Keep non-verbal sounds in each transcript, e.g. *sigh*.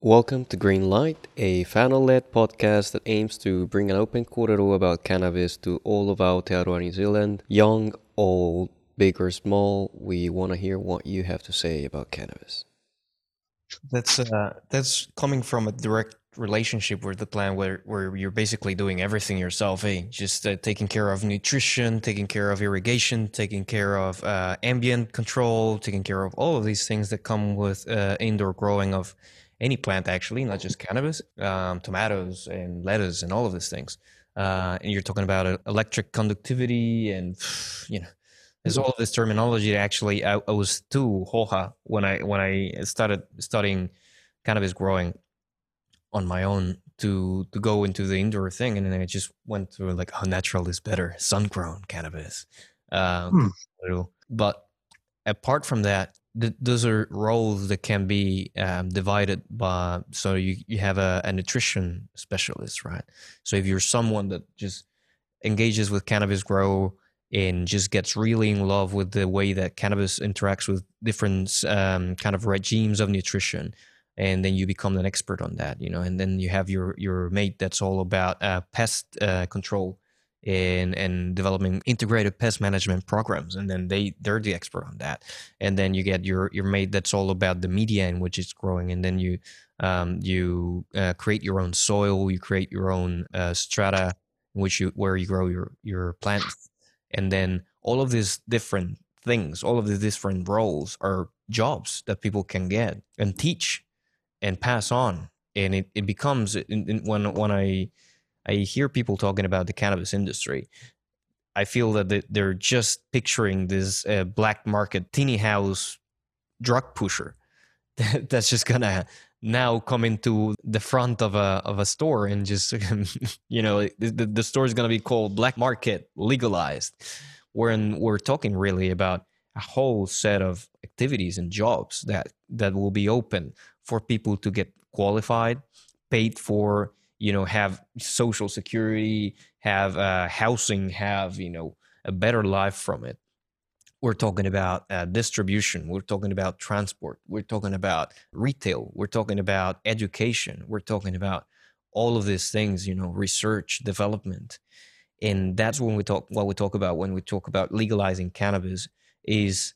Welcome to Green Light, a founder led podcast that aims to bring an open kōrero about cannabis to all of our Aotearoa New Zealand, young, old, big or small. We want to hear what you have to say about cannabis. That's uh, that's coming from a direct relationship with the plant where, where you're basically doing everything yourself, eh? Just uh, taking care of nutrition, taking care of irrigation, taking care of uh, ambient control, taking care of all of these things that come with uh, indoor growing of any plant actually, not just cannabis, um, tomatoes and lettuce and all of these things. Uh, and you're talking about uh, electric conductivity and *sighs* you know there's all of this terminology that actually I, I, was too hoha when I when I started studying cannabis growing on my own to to go into the indoor thing and then I just went through like how oh, natural is better sun grown cannabis um, hmm. but apart from that th- those are roles that can be um, divided by so you, you have a, a nutrition specialist right? So if you're someone that just engages with cannabis grow and just gets really in love with the way that cannabis interacts with different um, kind of regimes of nutrition and then you become an expert on that you know and then you have your your mate that's all about uh, pest uh, control in and developing integrated pest management programs and then they they're the expert on that. And then you get your your mate that's all about the media in which it's growing and then you um, you uh, create your own soil you create your own uh, strata which you where you grow your your plants. And then all of these different things all of these different roles are jobs that people can get and teach and pass on. And it, it becomes in, in, when when i I hear people talking about the cannabis industry. I feel that they're just picturing this uh, black market tinnie house drug pusher *laughs* that's just gonna now come into the front of a of a store and just *laughs* you know the, the store is gonna be called black market legalized. When we're talking really about a whole set of activities and jobs that that will be open for people to get qualified, paid for, you know have social security have uh, housing have you know a better life from it. We're talking about uh, distribution we're talking about transport we're talking about retail we're talking about education we're talking about all of these things you know research development. And that's when we talk what we talk about when we talk about legalizing cannabis is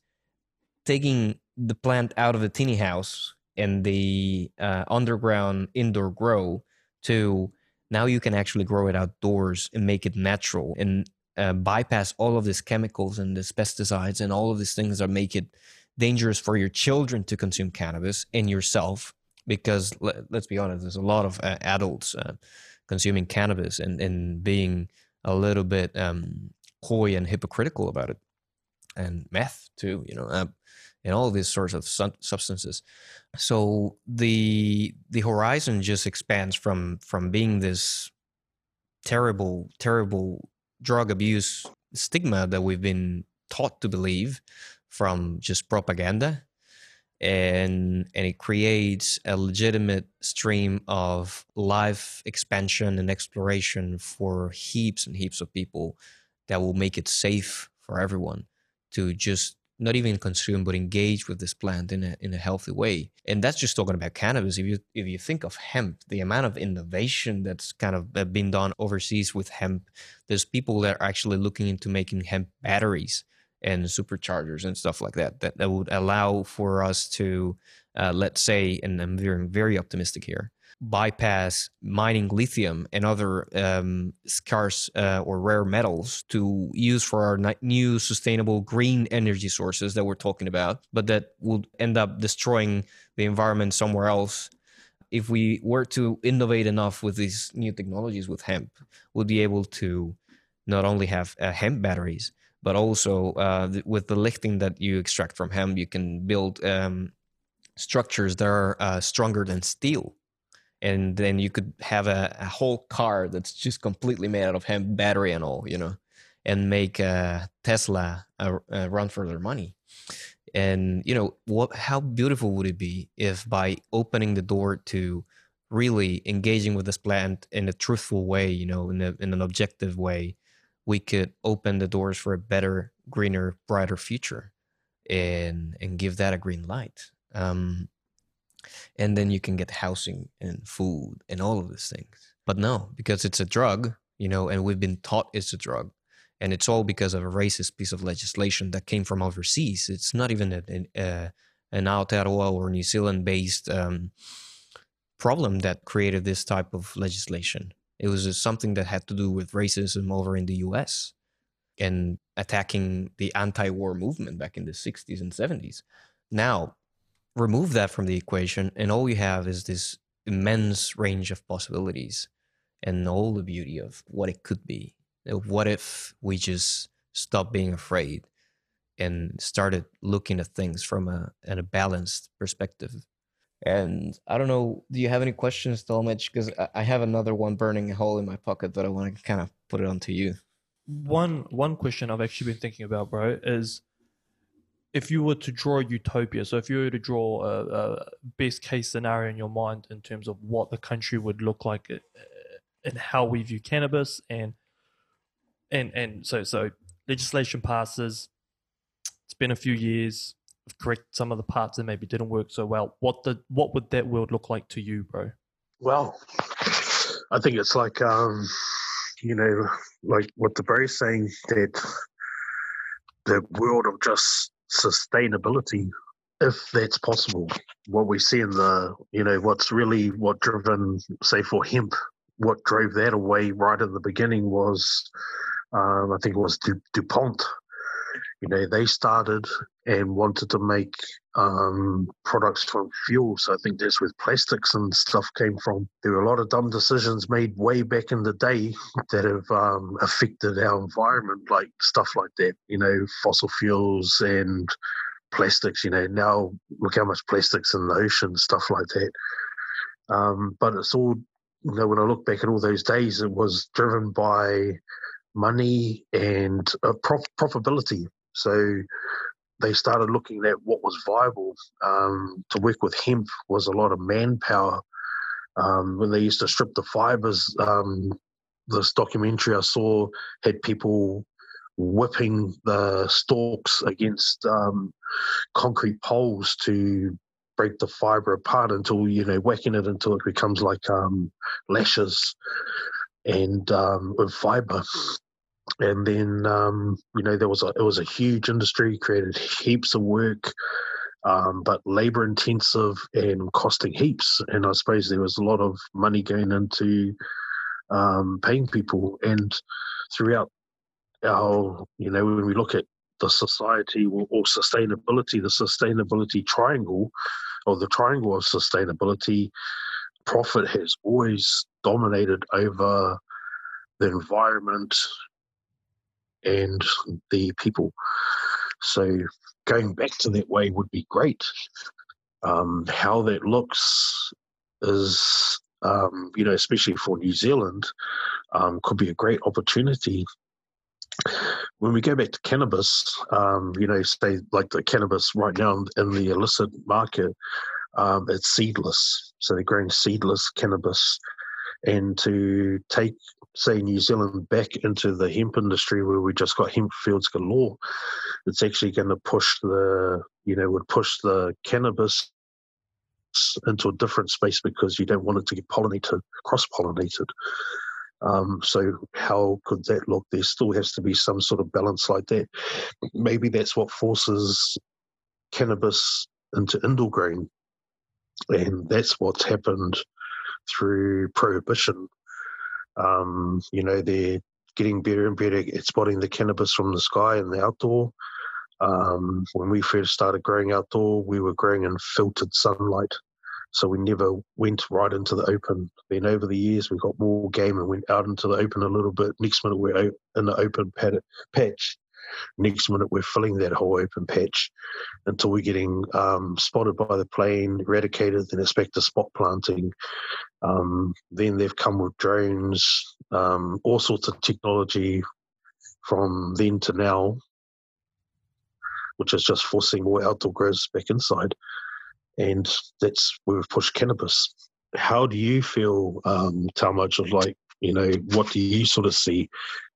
taking the plant out of the tinnie house and the uh, underground indoor grow to now you can actually grow it outdoors and make it natural and uh, bypass all of these chemicals and these pesticides and all of these things that make it dangerous for your children to consume cannabis and yourself because let, us be honest there's a lot of uh, adults uh, consuming cannabis and, and being a little bit um, coy and hypocritical about it. And meth too you know uh, and all these sorts of su- substances. So the the horizon just expands from from being this terrible, terrible drug abuse stigma that we've been taught to believe from just propaganda and and it creates a legitimate stream of life expansion and exploration for heaps and heaps of people that will make it safe for everyone to just not even consume but engage with this plant in a in a healthy way. And that's just talking about cannabis. If you if you think of hemp the amount of innovation that's kind of uh, been done overseas with hemp there's people that are actually looking into making hemp batteries and superchargers and stuff like that that, that would allow for us to uh, let's say and i'm very very optimistic here bypass mining lithium and other um, scarce uh, or rare metals to use for our new sustainable green energy sources that we're talking about, but that would end up destroying the environment somewhere else. If we were to innovate enough with these new technologies with hemp, we'll be able to not only have uh, hemp batteries, but also uh, th- with the lifting that you extract from hemp, you can build um, structures that are uh, stronger than steel and then you could have a, a, whole car that's just completely made out of hemp battery and all you know and make uh, tesla uh, uh, run for their money. And you know what how beautiful would it be if by opening the door to really engaging with this plant in a truthful way you know in, a, in an objective way we could open the doors for a better greener brighter future and and give that a green light. Um, and then you can get housing and food and all of these things. But no, because it's a drug, you know, and we've been taught it's a drug, and it's all because of a racist piece of legislation that came from overseas. It's not even an uh, an Aotearoa or New Zealand based um, problem that created this type of legislation. It was something that had to do with racism over in the U.S. and attacking the anti-war movement back in the 60s and 70s. Now, remove that from the equation, and all you have is this immense range of possibilities and all the beauty of what it could be. What if we just stop being afraid and started looking at things from a, at a balanced perspective? And I don't know, do you have any questions, Talmage? Because I have another one burning a hole in my pocket that I want to kind of put it onto you. One one question I've actually been thinking about, bro, is if you were to draw utopia, so if you were to draw a, a, best case scenario in your mind in terms of what the country would look like uh, and how we view cannabis, and and and so so legislation passes, it's been a few years, correct some of the parts that maybe didn't work so well. What the what would that world look like to you, bro? Well, I think it's like um, you know, like what the Barry's saying that the world of just sustainability if that's possible. What we see in the, you know, what's really what driven, say, for hemp, what drove that away right at the beginning was, um, I think it was du- DuPont. You know, they started and wanted to make um, products from fuel. So I think that's where plastics and stuff came from. There were a lot of dumb decisions made way back in the day *laughs* that have um, affected our environment, like stuff like that. You know, fossil fuels and plastics. You know, now look how much plastics in the ocean, stuff like that. Um, but it's all, you know, when I look back at all those days, it was driven by money and uh, prof- profitability. So they started looking at what was viable. Um, to work with hemp was a lot of manpower. Um, when they used to strip the fibers, um, this documentary I saw had people whipping the stalks against um, concrete poles to break the fiber apart until you know whacking it until it becomes like um, lashes and um, with fiber and then um, you know there was a it was a huge industry, created heaps of work, um, but labor intensive and costing heaps. And I suppose there was a lot of money going into um, paying people. And throughout our, you know, when we look at the society or, or sustainability, the sustainability triangle, or the triangle of sustainability, profit has always dominated over the environment and the people. So going back to that way would be great. Um, how that looks is, um, you know, especially for New Zealand, um, could be a great opportunity. When we go back to cannabis, um, you know, say like the cannabis right now in the illicit market, um, it's seedless. So they're growing seedless cannabis. And to take say New Zealand back into the hemp industry where we just got hemp fields galore, it's actually going to push the you know would push the cannabis into a different space because you don't want it to get pollinated, cross pollinated. Um, so how could that look? There still has to be some sort of balance like that. Maybe that's what forces cannabis into indoor grain, and that's what's happened through prohibition um, you know, they're getting better and better at spotting the cannabis from the sky and the outdoor. Um, when we first started growing outdoor, we were growing in filtered sunlight. So we never went right into the open. Then over the years, we got more game and went out into the open a little bit. Next minute, we're in the open patch. Next minute, we're filling that whole open patch until we're getting um, spotted by the plane, eradicated, then it's back to spot planting. Um, then they've come with drones, um, all sorts of technology from then to now, which is just forcing more outdoor growers back inside. And that's where we've pushed cannabis. How do you feel, um, Talmage, of like, you know, what do you sort of see?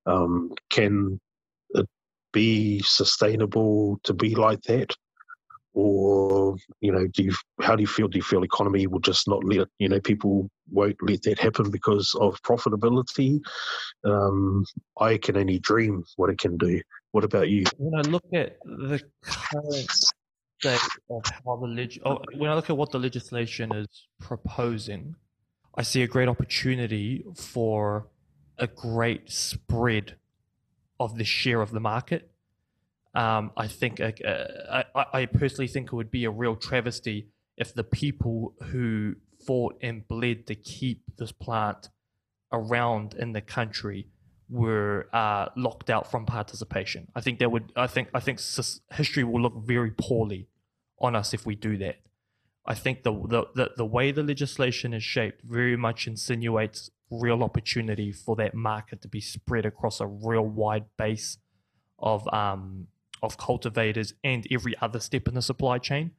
Um, can be sustainable to be like that? or you know, do you how do you feel? Do you feel economy will just not let you know people won't let that happen because of profitability? Um, I can only dream what it can do. What about you? When I look at the current state of how the leg- oh, when I look at what the legislation is proposing, I see a great opportunity for a great spread of the share of the market. Um, I think uh, uh, I, I personally think it would be a real travesty if the people who fought and bled to keep this plant around in the country were uh, locked out from participation. I think that would. I think. I think history will look very poorly on us if we do that. I think the the the, the way the legislation is shaped very much insinuates real opportunity for that market to be spread across a real wide base of um, of cultivators and every other step in the supply chain.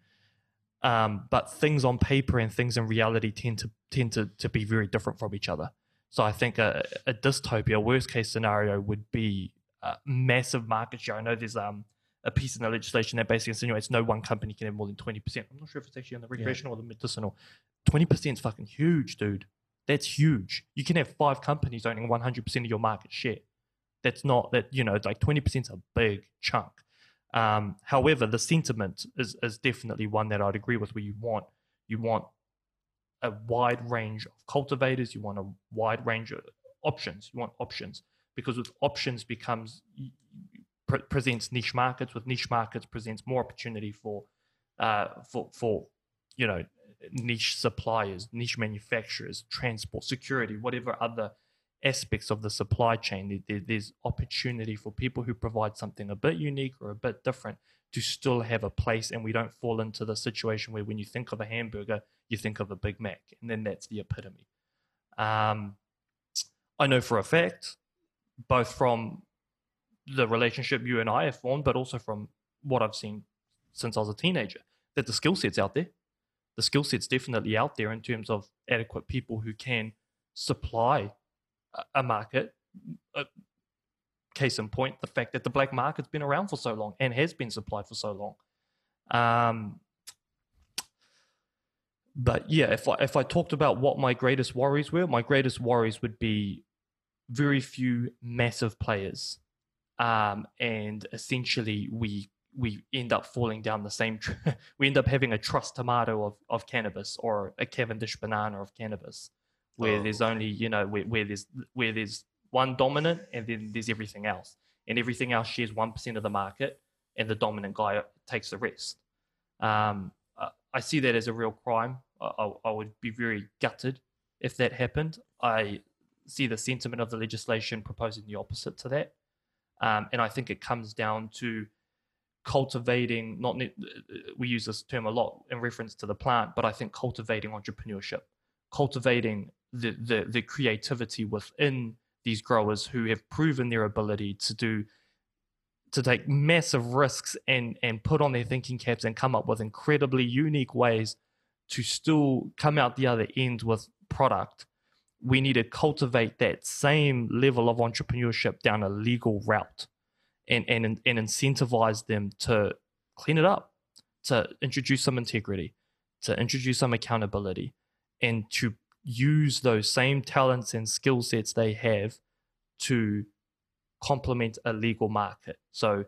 Um, but things on paper and things in reality tend to tend to, to be very different from each other. So I think a, a dystopia, worst case scenario, would be a massive market share. I know there's um, a piece in the legislation that basically insinuates no one company can have more than twenty percent. I'm not sure if it's actually on the recreational yeah. or the medicinal. Twenty percent is fucking huge, dude. That's huge. You can have five companies owning 100% of your market share. That's not that, you know, like 20% is a big chunk. Um, however, the sentiment is, is definitely one that I'd agree with where you want, you want a wide range of cultivators, you want a wide range of options, you want options because with options becomes pre- presents niche markets with niche markets presents more opportunity for uh, for for you know niche suppliers, niche manufacturers, transport, security, whatever other aspects of the supply chain, there's opportunity for people who provide something a bit unique or a bit different to still have a place. And we don't fall into the situation where when you think of a hamburger, you think of a Big Mac. And then that's the epitome. Um, I know for a fact, both from the relationship you and I have formed, but also from what I've seen since I was a teenager, that the skill set's out there the skill set's definitely out there in terms of adequate people who can supply a, market. A case in point, the fact that the black market's been around for so long and has been supplied for so long. Um, but yeah, if I, if I talked about what my greatest worries were, my greatest worries would be very few massive players. Um, and essentially, we we end up falling down the same. Tr- *laughs* we end up having a truss tomato of, of cannabis or a Cavendish banana of cannabis, where oh. there's only you know where, where there's where there's one dominant and then there's everything else, and everything else shares one percent of the market, and the dominant guy takes the rest. Um, I see that as a real crime. I, I would be very gutted if that happened. I see the sentiment of the legislation proposing the opposite to that, um, and I think it comes down to cultivating not we use this term a lot in reference to the plant but i think cultivating entrepreneurship cultivating the the, the creativity within these growers who have proven their ability to do to take massive risks and and put on their thinking caps and come up with incredibly unique ways to still come out the other end with product. We need to cultivate that same level of entrepreneurship down a legal route and and and incentivize them to clean it up, to introduce some integrity, to introduce some accountability, and to use those same talents and skill sets they have to complement a legal market. So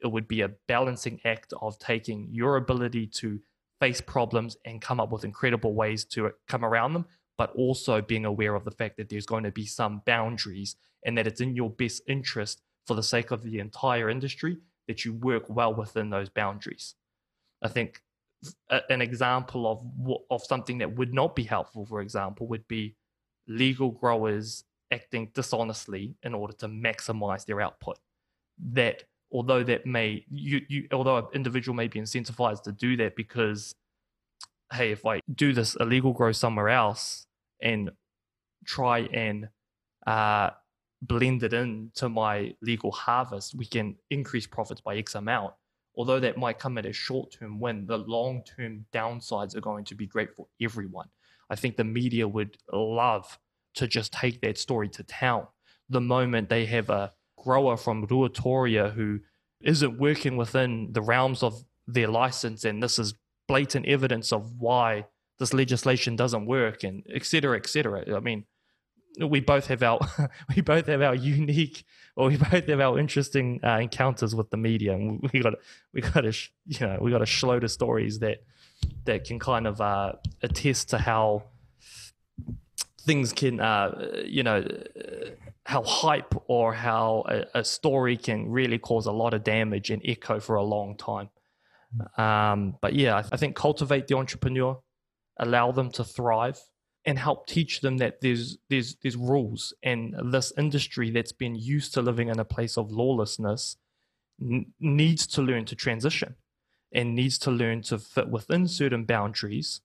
it would be a balancing act of taking your ability to face problems and come up with incredible ways to come around them, but also being aware of the fact that there's going to be some boundaries and that it's in your best interest for the sake of the entire industry that you work well within those boundaries. I think an example of of something that would not be helpful, for example, would be legal growers acting dishonestly in order to maximize their output. That although that may you, you although an individual may be incentivized to do that because hey, if I do this illegal grow somewhere else and try and uh, blended into my legal harvest, we can increase profits by X amount. Although that might come at a short term win, the long term downsides are going to be great for everyone. I think the media would love to just take that story to town. The moment they have a grower from Ruatoria who isn't working within the realms of their license, and this is blatant evidence of why this legislation doesn't work, and et cetera, et cetera. I mean, we both have our *laughs* we both have our unique or we both have our interesting uh, encounters with the media, and we got we got to you know we got a shload of stories that that can kind of uh, attest to how things can uh, you know how hype or how a, a, story can really cause a lot of damage and echo for a long time. Um, but yeah, I think cultivate the entrepreneur, allow them to thrive and help teach them that there's there's there's rules and this industry that's been used to living in a place of lawlessness n- needs to learn to transition and needs to learn to fit within certain boundaries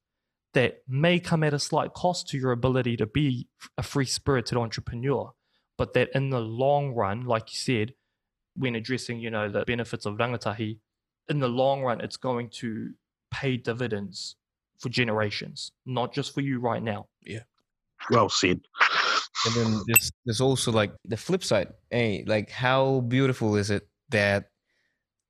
that may come at a slight cost to your ability to be a free spirited entrepreneur but that in the long run like you said when addressing you know the benefits of rangatahi in the long run it's going to pay dividends for generations, not just for you right now. Yeah. Well said. And then there's there's also like the flip side. Hey, like how beautiful is it that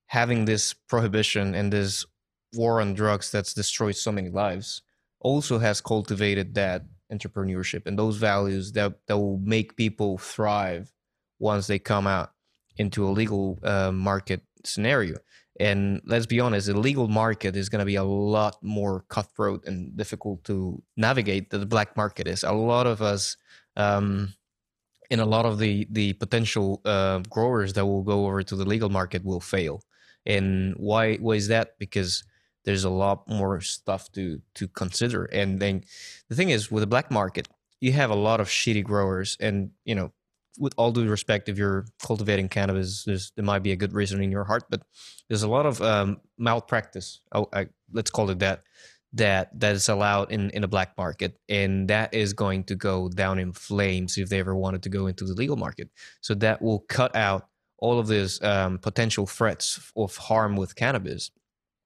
having this prohibition and this war on drugs that's destroyed so many lives also has cultivated that entrepreneurship and those values that that will make people thrive once they come out into a legal uh, market scenario. And let's be honest, the legal market is going to be a lot more cutthroat and difficult to navigate than the black market is. A lot of us, um, in a lot of the the potential uh, growers that will go over to the legal market will fail. And why? Why is that? Because there's a lot more stuff to to consider. And then the thing is, with the black market, you have a lot of shitty growers, and you know with all due respect, if you're cultivating cannabis, there might be a good reason in your heart, but there's a lot of um, malpractice. I, let's call it that. That that is allowed in in a black market, and that is going to go down in flames if they ever wanted to go into the legal market. So that will cut out all of these um, potential threats of harm with cannabis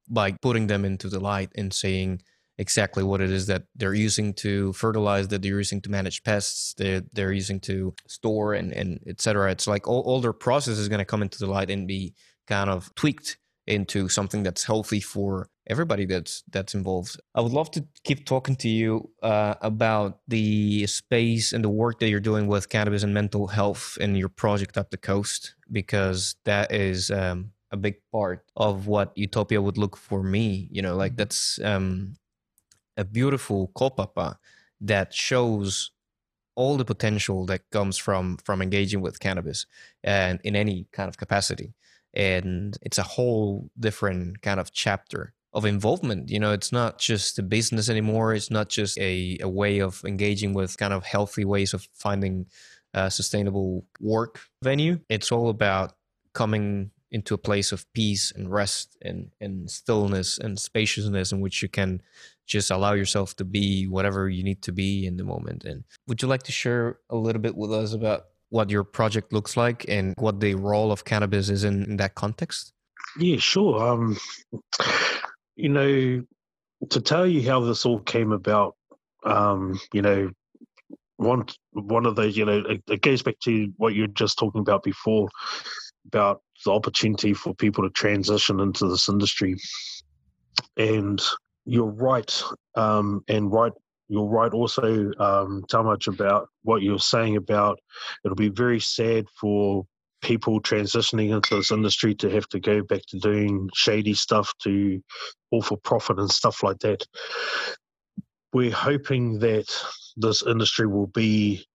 by putting them into the light and saying exactly what it is that they're using to fertilize, that they're using to manage pests, they're, they're using to store and, and et cetera. It's like all, all their process is going to come into the light and be kind of tweaked into something that's healthy for everybody that's that's involved. I would love to keep talking to you uh, about the space and the work that you're doing with cannabis and mental health in your project up the coast because that is um, a big part of what Utopia would look for me. You know, like mm-hmm. that's um, a beautiful kaupapa that shows all the potential that comes from from engaging with cannabis and in any kind of capacity. And it's a whole different kind of chapter of involvement. You know it's not just a business anymore. It's not just a, a way of engaging with kind of healthy ways of finding a sustainable work venue. It's all about coming into a place of peace and rest and, and stillness and spaciousness in which you can just allow yourself to be whatever you need to be in the moment. And would you like to share a little bit with us about what your project looks like and what the role of cannabis is in, in that context? Yeah, sure. Um, you know, to tell you how this all came about, um, you know, one one of those, you know, it, it goes back to what you were just talking about before about the opportunity for people to transition into this industry. And you're right, um, and right. You're right. Also, um, much about what you're saying about it'll be very sad for people transitioning into this industry to have to go back to doing shady stuff to all for profit and stuff like that. We're hoping that this industry will be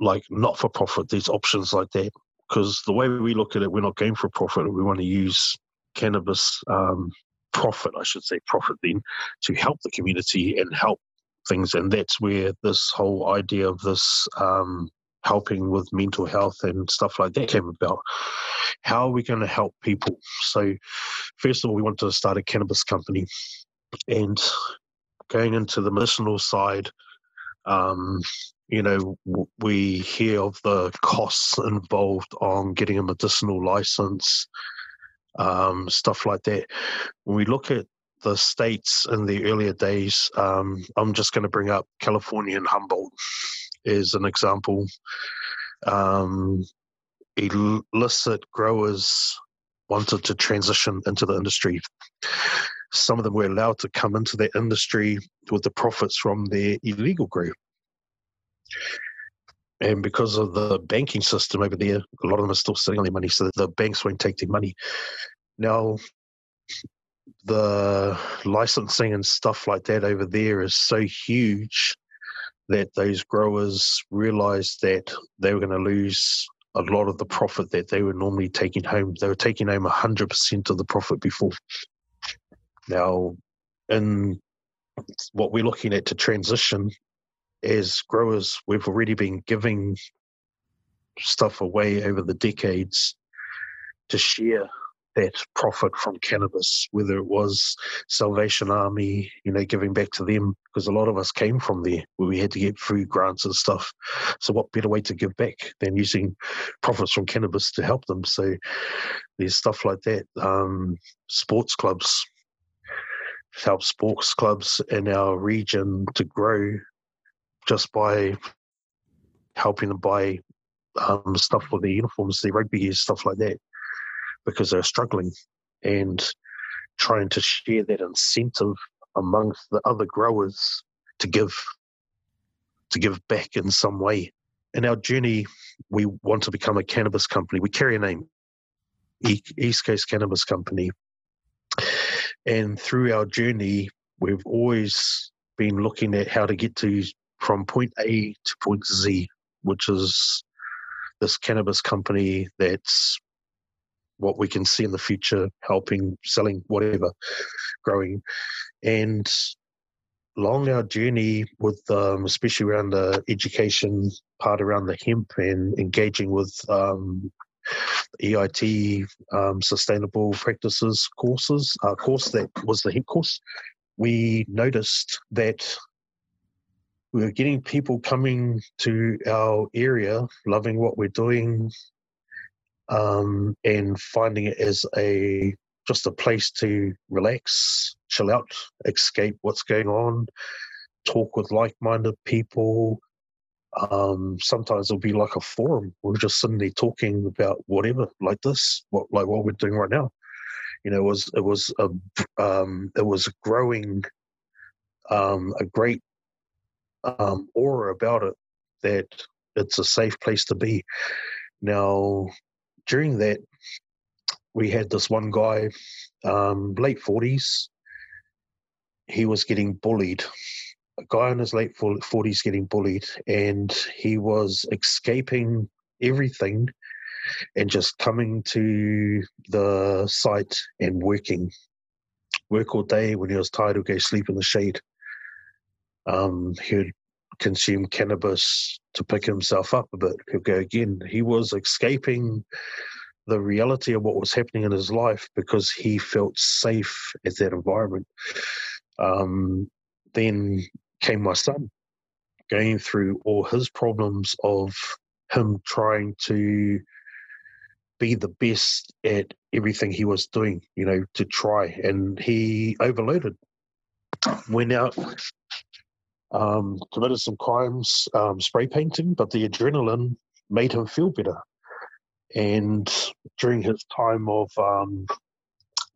like not for profit. these options like that because the way we look at it, we're not going for profit. We want to use cannabis um, profit, I should say, profit then, to help the community and help things. And that's where this whole idea of this um, helping with mental health and stuff like that came about. How are we going to help people? So, first of all, we wanted to start a cannabis company. And going into the medicinal side, um, you know, we hear of the costs involved on getting a medicinal license, um, stuff like that. When we look at the states in the earlier days, um, I'm just going to bring up California and Humboldt as an example. Um, illicit growers wanted to transition into the industry. Some of them were allowed to come into the industry with the profits from their illegal grow. And because of the banking system over there, a lot of them are still sitting on their money, so the banks won't take their money. Now, the licensing and stuff like that over there is so huge that those growers realized that they were going to lose a lot of the profit that they were normally taking home. They were taking home 100% of the profit before. Now, in what we're looking at to transition as growers, we've already been giving stuff away over the decades to share that profit from cannabis, whether it was Salvation Army, you know, giving back to them, because a lot of us came from there where we had to get food grants and stuff. So, what better way to give back than using profits from cannabis to help them? So, there's stuff like that. Um, sports clubs help sports clubs in our region to grow just by helping them buy um, stuff for their uniforms, their rugby gear, stuff like that because they're struggling and trying to share that incentive amongst the other growers to give to give back in some way. In our journey, we want to become a cannabis company. We carry a name, East Coast Cannabis Company. And through our journey, we've always been looking at how to get to from point A to point Z, which is this cannabis company that's what we can see in the future, helping, selling, whatever, growing. And along our journey with, um, especially around the education part around the hemp and engaging with um, EIT um, sustainable practices courses, uh, course that was the hemp course, we noticed that we were getting people coming to our area, loving what we're doing, um, and finding it as a just a place to relax, chill out, escape what's going on, talk with like-minded people. Um, sometimes it'll be like a forum. We're just there talking about whatever, like this, what like what we're doing right now. You know, it was it was a um, it was growing um, a great um, aura about it that it's a safe place to be. Now, during that, we had this one guy, um, late 40s. He was getting bullied. A guy in his late 40s getting bullied, and he was escaping everything and just coming to the site and working. Work all day. When he was tired, he'd go sleep in the shade. Um, he'd consume cannabis to pick himself up a bit. He'll go again. He was escaping the reality of what was happening in his life because he felt safe at that environment. Um, then came my son, going through all his problems of him trying to be the best at everything he was doing, you know, to try. And he overloaded. Went out um, committed some crimes, um, spray painting, but the adrenaline made him feel better. And during his time of um,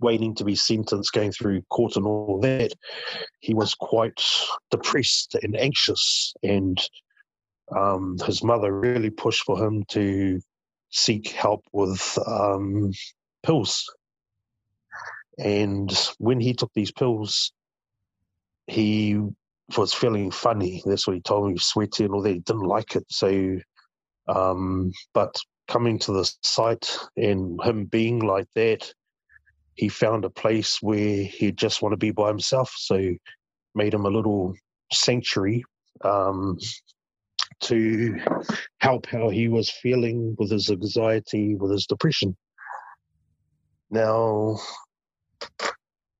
waiting to be sentenced, going through court and all that, he was quite depressed and anxious. And um, his mother really pushed for him to seek help with um, pills. And when he took these pills, he was feeling funny. That's what he told me, sweaty and all that. He didn't like it. So, um, but coming to the site and him being like that, he found a place where he just want to be by himself. So, made him a little sanctuary um, to help how he was feeling with his anxiety, with his depression. Now,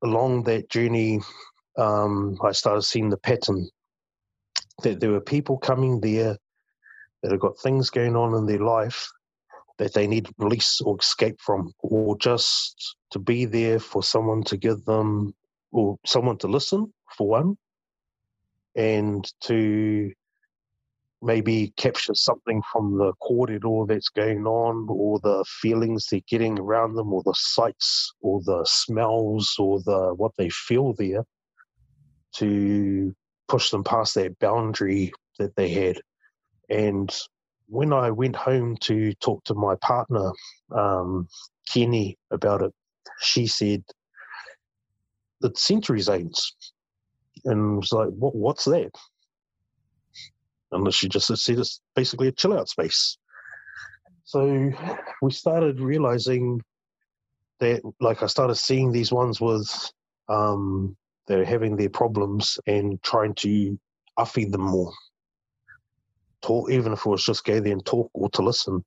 along that journey, um, I started seeing the pattern. That there were people coming there that have got things going on in their life that they need release or escape from, or just to be there for someone to give them, or someone to listen, for one, and to maybe capture something from the kōrero that's going on, or the feelings they're getting around them, or the sights, or the smells, or the what they feel there, to push them past that boundary that they had. And when I went home to talk to my partner, um, Kenny, about it, she said, the sensory zones. And I was like, what, what's that? And she just said it's basically a chill out space. So we started realizing that, like, I started seeing these ones with um, they're having their problems and trying to feed them more. Talk, even if it was just go there and talk or to listen,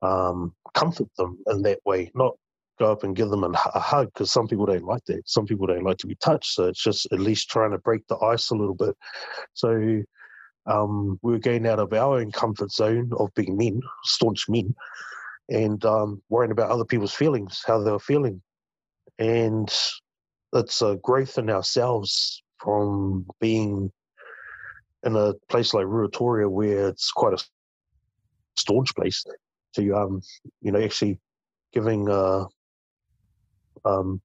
um, comfort them in that way, not go up and give them a, hug because some people don't like that. Some people don't like to be touched. So it's just at least trying to break the ice a little bit. So um, we were getting out of our own comfort zone of being men, staunch men, and um, worrying about other people's feelings, how they were feeling. And it's a growth in ourselves from being in a place like Ruatoria where it's quite a staunch place to um you know actually giving uh um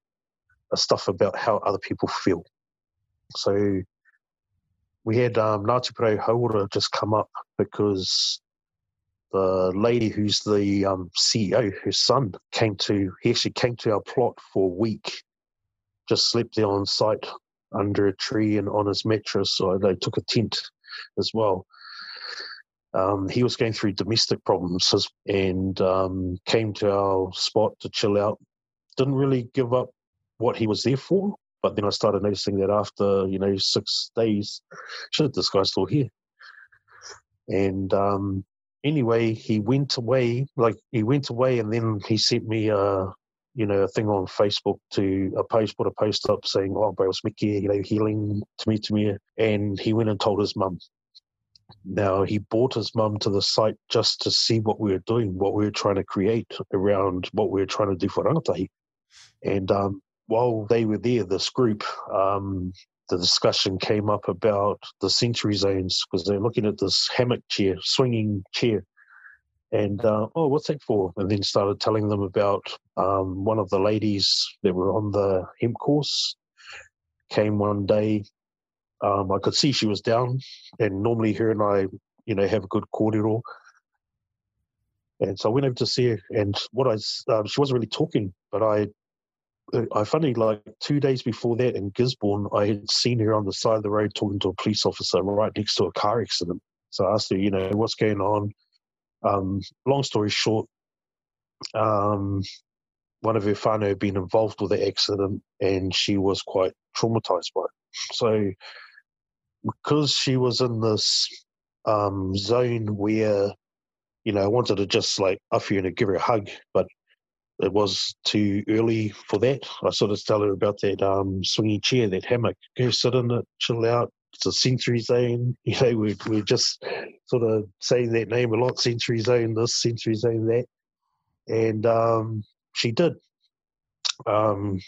stuff about how other people feel. So we had um, Ngāti Hauora just come up because the lady who's the um, CEO, her son, came to, he actually came to our plot for a week just slept there on site under a tree and on his mattress. So they took a tent as well. Um, he was going through domestic problems and um, came to our spot to chill out. Didn't really give up what he was there for, but then I started noticing that after you know six days, shit, this guy's still here. And um, anyway, he went away. Like he went away, and then he sent me a you know, a thing on Facebook to a post, put a post up saying, "Oh, it's Mickey, you know, healing to me, to me," and he went and told his mum. Now he brought his mum to the site just to see what we were doing, what we were trying to create around what we were trying to do for rangatahi. And um, while they were there, this group, um, the discussion came up about the sensory zones because they're looking at this hammock chair, swinging chair and uh, oh, what's that for? And then started telling them about um, one of the ladies that were on the hemp course came one day. Um, I could see she was down, and normally her and I, you know, have a good kōrero. And so I went over to see her, and what I um, she wasn't really talking, but I I funny like two days before that in Gisborne, I had seen her on the side of the road talking to a police officer right next to a car accident. So I asked her, you know, what's going on? Um, long story short, um, one of her whānau had been involved with the accident and she was quite traumatized by it. So, because she was in this um, zone where, you know, I wanted to just like offer her and give her a hug, but it was too early for that. I sort of tell her about that um, swinging chair, that hammock. Go sit in it, chill out, it's a sensory zone. *laughs* You know, we're, we're just sort of saying that name a lot sensory zone this, sensory zone that. And um, she did. Um,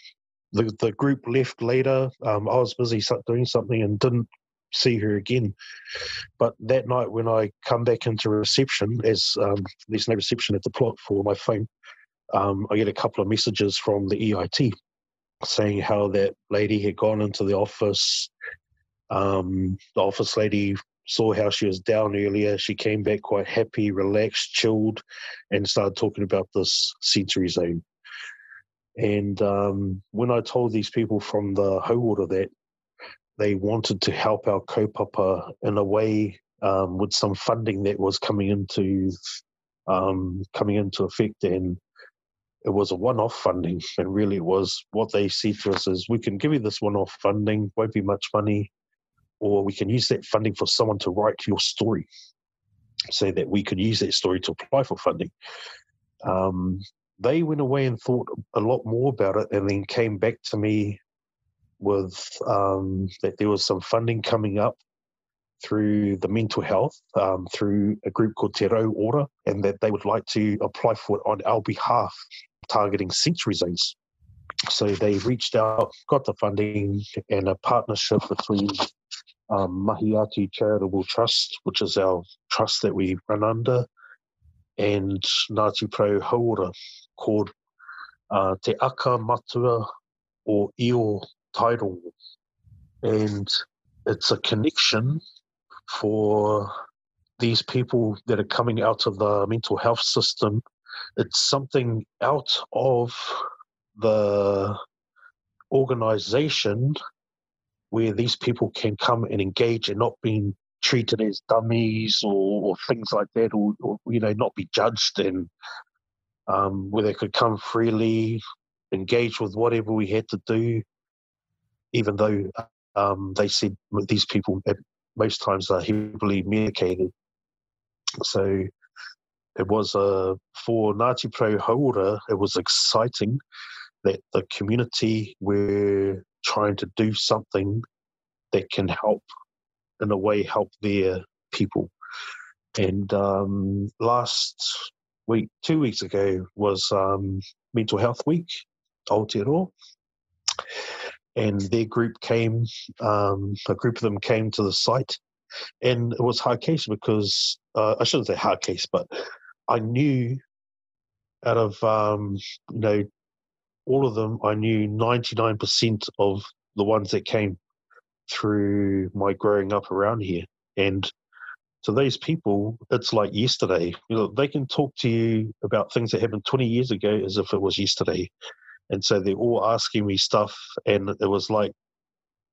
the, the group left later. Um, I was busy doing something and didn't see her again. But that night, when I come back into reception, as um, there's no reception at the plot for my phone, um, I get a couple of messages from the EIT saying how that lady had gone into the office um, the office lady saw how she was down earlier. She came back quite happy, relaxed, chilled, and started talking about this sensory zone. And um, when I told these people from the Hauora that they wanted to help our kaupapa in a way um, with some funding that was coming into um, coming into effect, and it was a one-off funding, and really it was what they see to us is we can give you this one-off funding, won't be much money, or we can use that funding for someone to write your story so that we could use that story to apply for funding. Um, they went away and thought a lot more about it and then came back to me with um, that there was some funding coming up through the mental health um, through a group called Te Rau Ora and that they would like to apply for it on our behalf targeting sensory zones. So they reached out, got the funding and a partnership between um, Mahiati Charitable Trust, which is our trust that we run under, and Ngāti Porou Hauora called uh, Te Aka Matua or Io Title. And it's a connection for these people that are coming out of the mental health system. It's something out of the organization where these people can come and engage and not being treated as dummies or, or things like that, or, or, you know, not be judged, and um, where they could come freely, engage with whatever we had to do, even though um, they said these people at most times are heavily medicated. So it was uh, for Ngāti Porou Hauora, it was exciting that the community were trying to do something that can help, in a way, help their people. And um, last week, two weeks ago, was um, Mental Health Week, Aotearoa. And their group came, um, a group of them came to the site. And it was hard case because, uh, I shouldn't say hard case, but I knew out of, um, you know, all of them, I knew 99% of the ones that came through my growing up around here. And to these people, it's like yesterday. You know, they can talk to you about things that happened 20 years ago as if it was yesterday. And so they're all asking me stuff, and it was like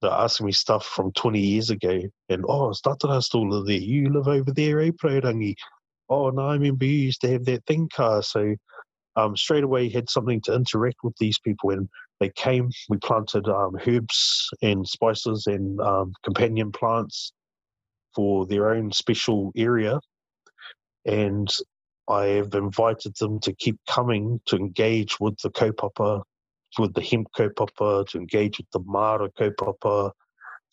they're asking me stuff from 20 years ago. And oh, Statara still live there. You live over there, eh, Prorangi? Oh, no, I remember you used to have that thing car. So um, straight away had something to interact with these people. And they came, we planted um, herbs and spices and um, companion plants for their own special area. And I have invited them to keep coming to engage with the kaupapa, with the hemp kaupapa, to engage with the mara kaupapa,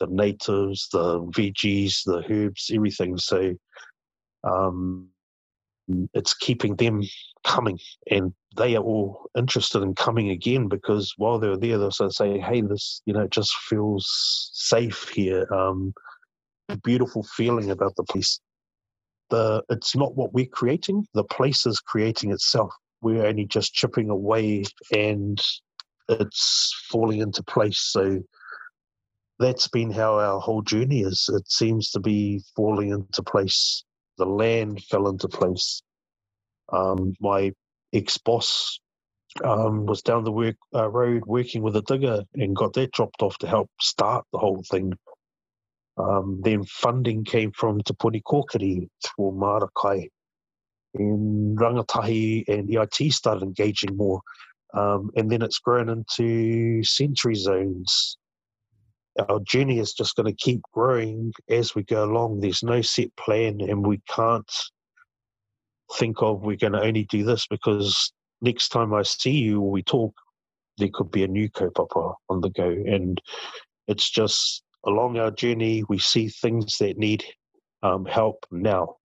the natives, the veggies, the herbs, everything. So um, it's keeping them coming. And they are all interested in coming again because while they're there they'll say hey this you know it just feels safe here. Um beautiful feeling about the place the it's not what we're creating. The place is creating itself. We're only just chipping away and it's falling into place. So that's been how our whole journey is. It seems to be falling into place the land fell into place. Um, my ex boss um, was down the work, uh, road working with a digger and got that dropped off to help start the whole thing. Um, then funding came from Te Puni Kōkiri for Marakai. And Rangatahi and EIT started engaging more. Um, and then it's grown into sensory zones our journey is just going to keep growing as we go along. There's no set plan, and we can't think of we're going to only do this because next time I see you or we talk, there could be a new kaupapa on the go. And it's just along our journey, we see things that need um, help now,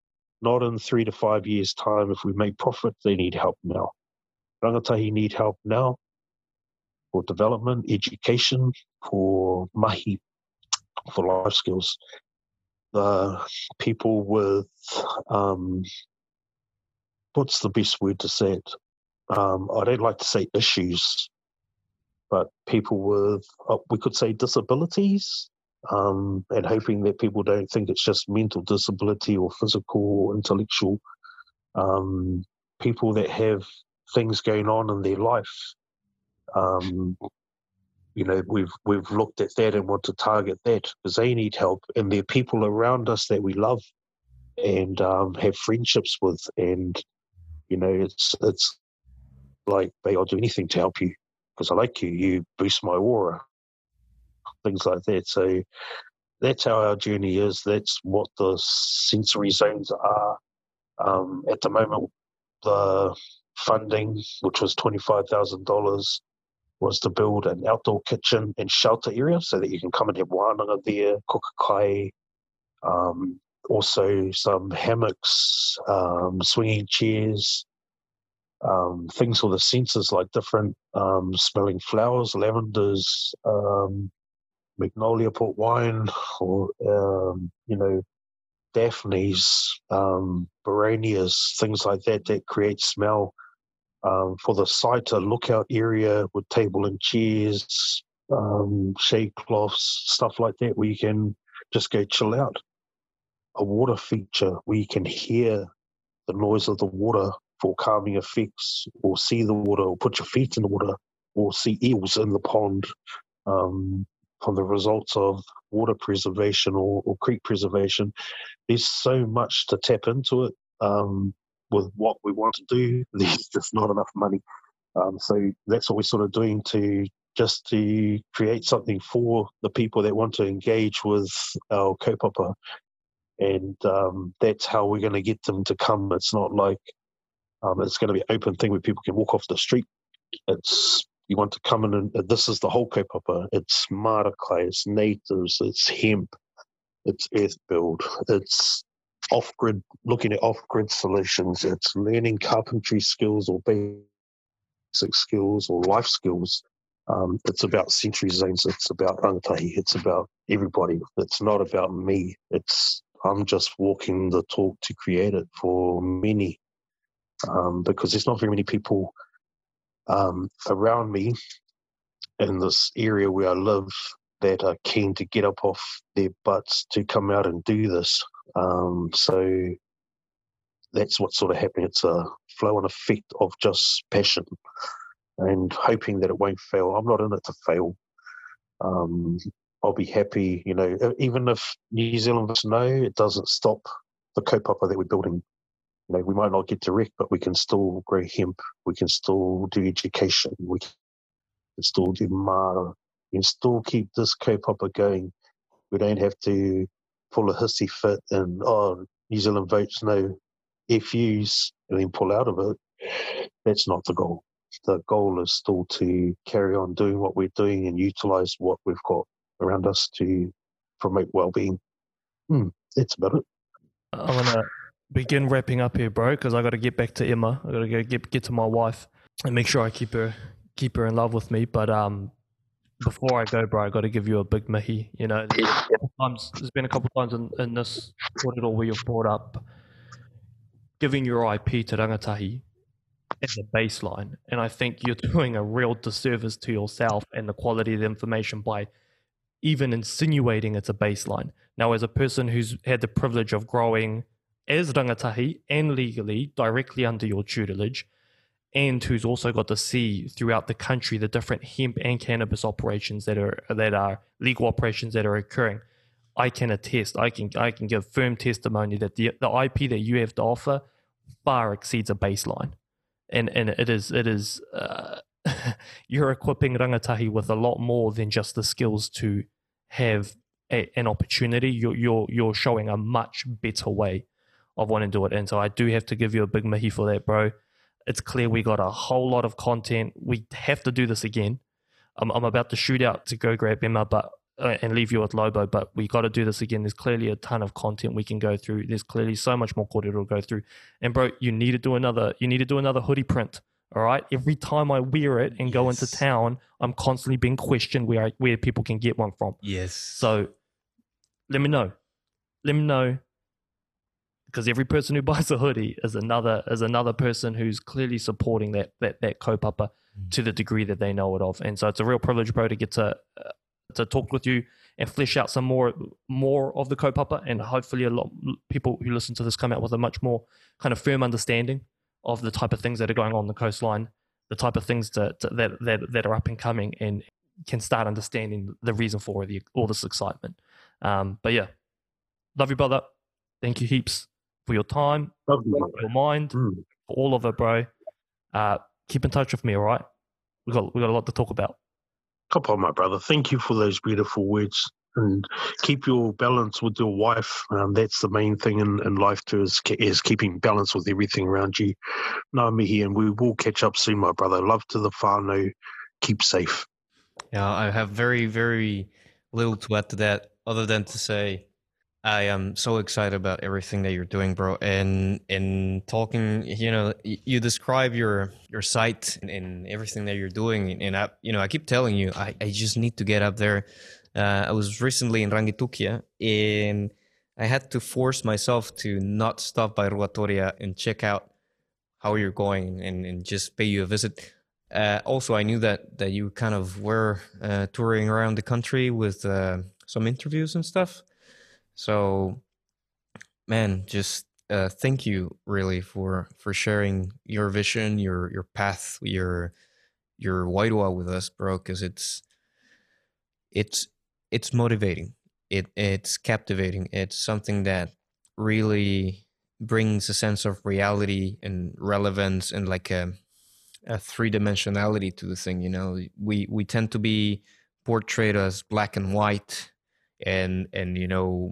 not in three to five years' time. If we make profit, they need help now. Rangatahi need help now for development, education, for mahi, for life skills. The people with, um, what's the best word to say it? Um, I don't like to say issues, but people with, uh, we could say disabilities, um, and hoping that people don't think it's just mental disability or physical or intellectual. Um, people that have things going on in their life um, you know, we've we've looked at that and want to target that because they need help, and there are people around us that we love and um, have friendships with, and you know, it's it's like, hey, I'll do anything to help you because I like you. You boost my aura, things like that. So that's how our journey is. That's what the sensory zones are. Um, at the moment, the funding, which was twenty five thousand dollars, was to build an outdoor kitchen and shelter area so that you can come and have wānanga there, cook a kai, um, also some hammocks, um, swinging chairs, um, things for the senses like different um, smelling flowers, lavenders, um, magnolia port wine or um, you know daphnes, um, things like that that create smell. Um, for the site, a lookout area with table and chairs, um, shade cloths, stuff like that, where you can just go chill out. A water feature where you can hear the noise of the water for calming effects, or see the water, or put your feet in the water, or see eels in the pond um, from the results of water preservation or, or, creek preservation. There's so much to tap into it um, with what we want to do. *laughs* There's just not enough money. Um, so that's what we're sort of doing to just to create something for the people that want to engage with our kaupapa. And um, that's how we're going to get them to come. It's not like um, it's going to be an open thing where people can walk off the street. It's you want to come in and this is the whole kaupapa. It's marakai, it's natives, it's hemp, it's earth build, it's off grid, looking at off grid solutions, it's learning carpentry skills or basic skills or life skills. Um, it's about sensory zones, it's about rangatahi, it's about everybody. It's not about me. It's I'm just walking the talk to create it for many. Um, because there's not very many people um, around me in this area where I live that are keen to get up off their butts to come out and do this. Um, so that's what's sort of happening. It's a flow and effect of just passion and hoping that it won't fail. I'm not in it to fail. Um, I'll be happy, you know, even if New Zealanders know it doesn't stop the kaupapa that we're building you know, we might not get direct, but we can still grow hemp. We can still do education. We can still do mara. Can still keep this kaupapa going. We don't have to pull a hissy fit and, oh, New Zealand votes no FUs and then pull out of it. That's not the goal. The goal is still to carry on doing what we're doing and utilize what we've got around us to promote well-being. Hmm, that's about it. I want to begin wrapping up here, bro, because I got to get back to Emma. I got to go get get to my wife and make sure I keep her keep her in love with me. But um, before I go, bro, I got to give you a big mihi. You know, times there's been a couple times in, in this all where you've brought up giving your IP to rangatahi as a baseline, and I think you're *laughs* doing a real disservice to yourself and the quality of the information by even insinuating it's a baseline. Now, as a person who's had the privilege of growing as rangatahi and legally directly under your tutelage, and who's also got to see throughout the country the different hemp and cannabis operations that are that are legal operations that are occurring. I can attest, I can I can give firm testimony that the the IP that you have to offer far exceeds a baseline, and and it is it is uh, *laughs* you're equipping rangatahi with a lot more than just the skills to have a, an opportunity. You're you're you're showing a much better way of wanting to do it. And so I do have to give you a big mihi for that, bro. It's clear we got a whole lot of content. We have to do this again. I'm, I'm about to shoot out to go grab Emma, but uh, and leave you with Lobo, but we got to do this again. There's clearly a ton of content we can go through. There's clearly so much more content to go through. And bro, you need to do another. You need to do another hoodie print. All right. Every time I wear it and go yes. into town, I'm constantly being questioned where I, where people can get one from. Yes. So let me know. Let me know because every person who *laughs* buys a hoodie is another is another person who's clearly supporting that that that kaupapa mm. to the degree that they know it of. And so it's a real privilege, bro, to get to uh, to talk with you and flesh out some more more of the kaupapa, and hopefully a lot people who listen to this come out with a much more kind of firm understanding of the type of things that are going on the coastline, the type of things that that that, that are up and coming, and can start understanding the reason for the, all this excitement. Um, but yeah, love you, brother. Thank you heaps for your time, for your mind, mm. for all of it, bro. Uh, keep in touch with me, all right? We got we got a lot to talk about. Come on, my brother. Thank you for those beautiful words. And keep your balance with your wife. Um, that's the main thing in, in life too, is, is keeping balance with everything around you. No, Mihi, and we will catch up soon, my brother. Love to the whānau. Keep safe. Yeah, I have very, very little to add to that other than to say I am so excited about everything that you're doing, bro. And in talking, you know, you describe your your site and, and everything that you're doing, and I, you know, I keep telling you, I, I just need to get up there Uh, I was recently in Rangitukia and I had to force myself to not stop by Ruatoria and check out how you're going and, and just pay you a visit. Uh, also, I knew that that you kind of were uh, touring around the country with uh, some interviews and stuff. So, man, just uh, thank you really for for sharing your vision, your your path, your your wairua with us, bro. Because it's it's it's motivating. It it's captivating. It's something that really brings a sense of reality and relevance and like a a three dimensionality to the thing. You know, we we tend to be portrayed as black and white, and and you know,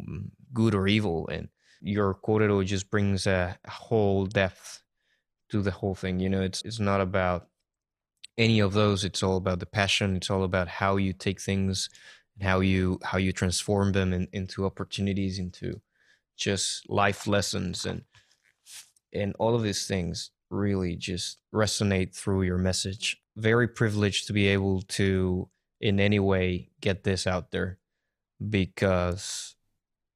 good or evil. And your kōrero just brings a, a whole depth to the whole thing. You know, it's it's not about any of those. It's all about the passion. It's all about how you take things and how you how you transform them in, into opportunities, into just life lessons and and all of these things really just resonate through your message. Very privileged to be able to, in any way, get this out there because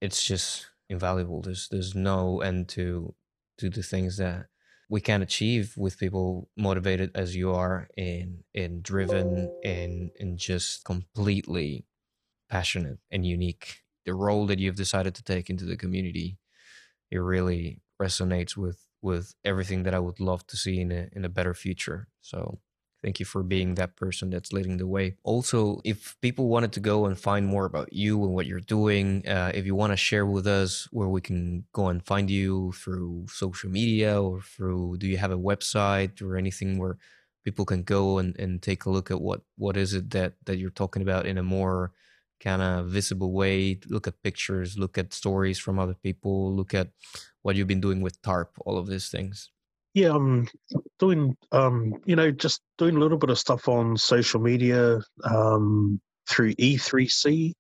it's just invaluable. There's there's no end to to the things that we can achieve with people motivated as you are and and driven and and just completely passionate and unique. The role that you've decided to take into the community, it really resonates with with everything that I would love to see in a in a better future. So thank you for being that person that's leading the way. Also, if people wanted to go and find more about you and what you're doing, uh, if you want to share with us where we can go and find you through social media or through, do you have a website or anything where people can go and, and take a look at what what is it that that you're talking about in a more kind of visible way look at pictures look at stories from other people look at what you've been doing with tarp all of these things yeah i'm doing um you know just doing a little bit of stuff on social media um through e3c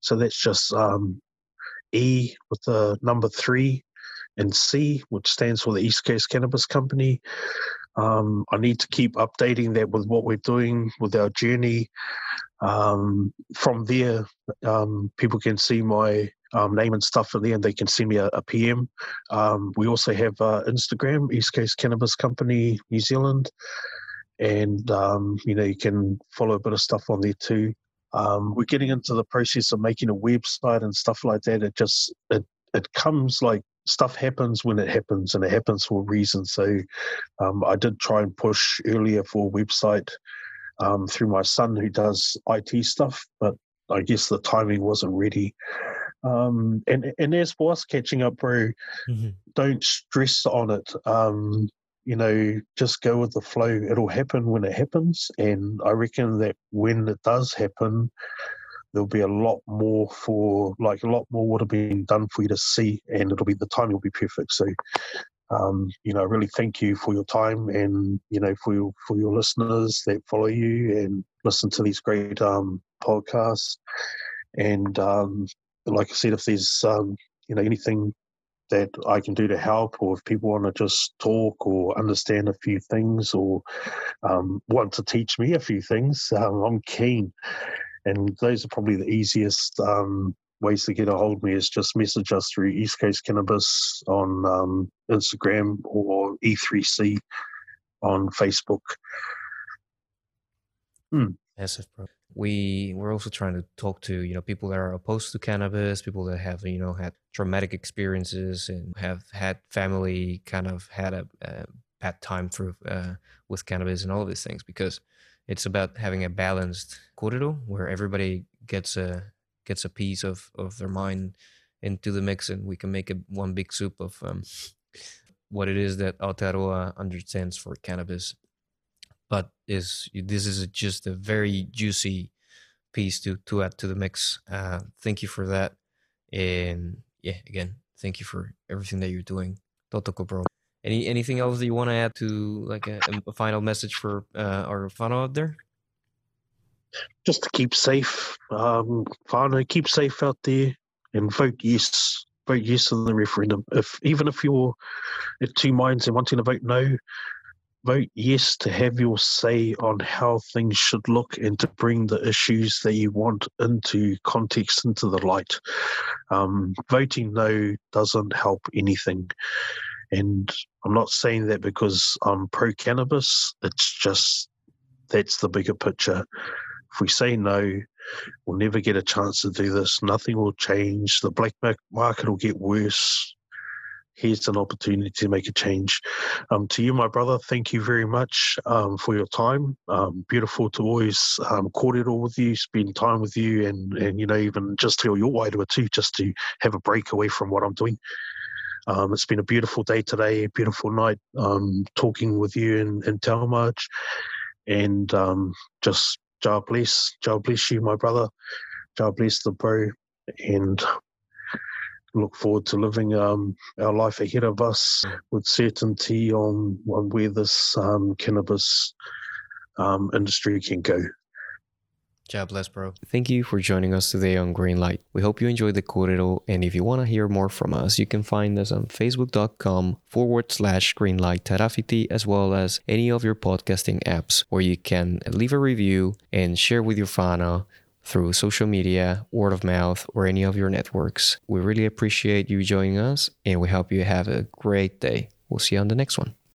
so that's just um e with the number three and c which stands for the east coast cannabis company um, I need to keep updating that with what we're doing with our journey. Um, from there, um, people can see my um, name and stuff in there, and they can send me a, a PM. Um, we also have uh, Instagram, East Coast Cannabis Company New Zealand, and um, you know you can follow a bit of stuff on there too. we're getting into the process of making a website and stuff like that. It just it it comes like stuff happens when it happens and it happens for a reason. So um, I did try and push earlier for a website um, through my son who does IT stuff, but I guess the timing wasn't ready. Um, and and as for us catching up, bro, mm-hmm. don't stress on it. Um, you know, just go with the flow. It'll happen when it happens, and I reckon that when it does happen, there'll be a lot more for like a lot more would have been done for you to see and it'll be the timing will be perfect so um, you know really thank you for your time and you know for your for your listeners that follow you and listen to these great um, podcasts and um, like i said if there's um, you know anything that I can do to help, or if people want to just talk or understand a few things, or um, want to teach me a few things, *laughs* um, I'm keen and those are probably the easiest um, ways to get a hold of me is just message us through East Coast Cannabis on um, Instagram or E3C on Facebook. Hmm. Massive. We we're also trying to talk to you know people that are opposed to cannabis, people that have you know had traumatic experiences and have had family kind of had a, a bad time for uh, with cannabis and all of these things because it's about having a balanced kōrero where everybody gets a gets a piece of of their mind into the mix and we can make a one big soup of um, what it is that Aotearoa understands for cannabis but is this is just a very juicy piece to to add to the mix uh, thank you for that and yeah again thank you for everything that you're doing totoko bro any anything else that you want to add to like a, a final message for uh, our whānau out there? Just to keep safe, um, whānau, keep safe out there, and vote yes. Vote yes in the referendum. If even if you're two minds and wanting to vote no, vote yes to have your say on how things should look and to bring the issues that you want into context, into the light. Um, voting no doesn't help anything. And I'm not saying that because I'm pro cannabis, it's just that's the bigger picture. If we say no, we'll never get a chance to do this. Nothing will change. The black market will get worse here's an opportunity to make a change. Um, to you, my brother, thank you very much um, for your time. Um, beautiful to always um, it all with you, spend time with you, and and you know even just tell your wairua too, just to have a break away from what I'm doing. Um, it's been a beautiful day today, a beautiful night um, talking with you and, and Telmarge. And um, just God bless, God bless you, my brother. God bless the bro. And look forward to living um, our life ahead of us with certainty on, on where this um, cannabis um, industry can go. God bless, bro. Thank you for joining us today on Greenlight. We hope you enjoyed the Kōrero, and if you want to hear more from us, you can find us on facebook.com forward slash Greenlight Tairāwhiti, as well as any of your podcasting apps where you can leave a review and share with your whānau through social media, word of mouth, or any of your networks. We really appreciate you joining us and we hope you have a great day. We'll see you on the next one.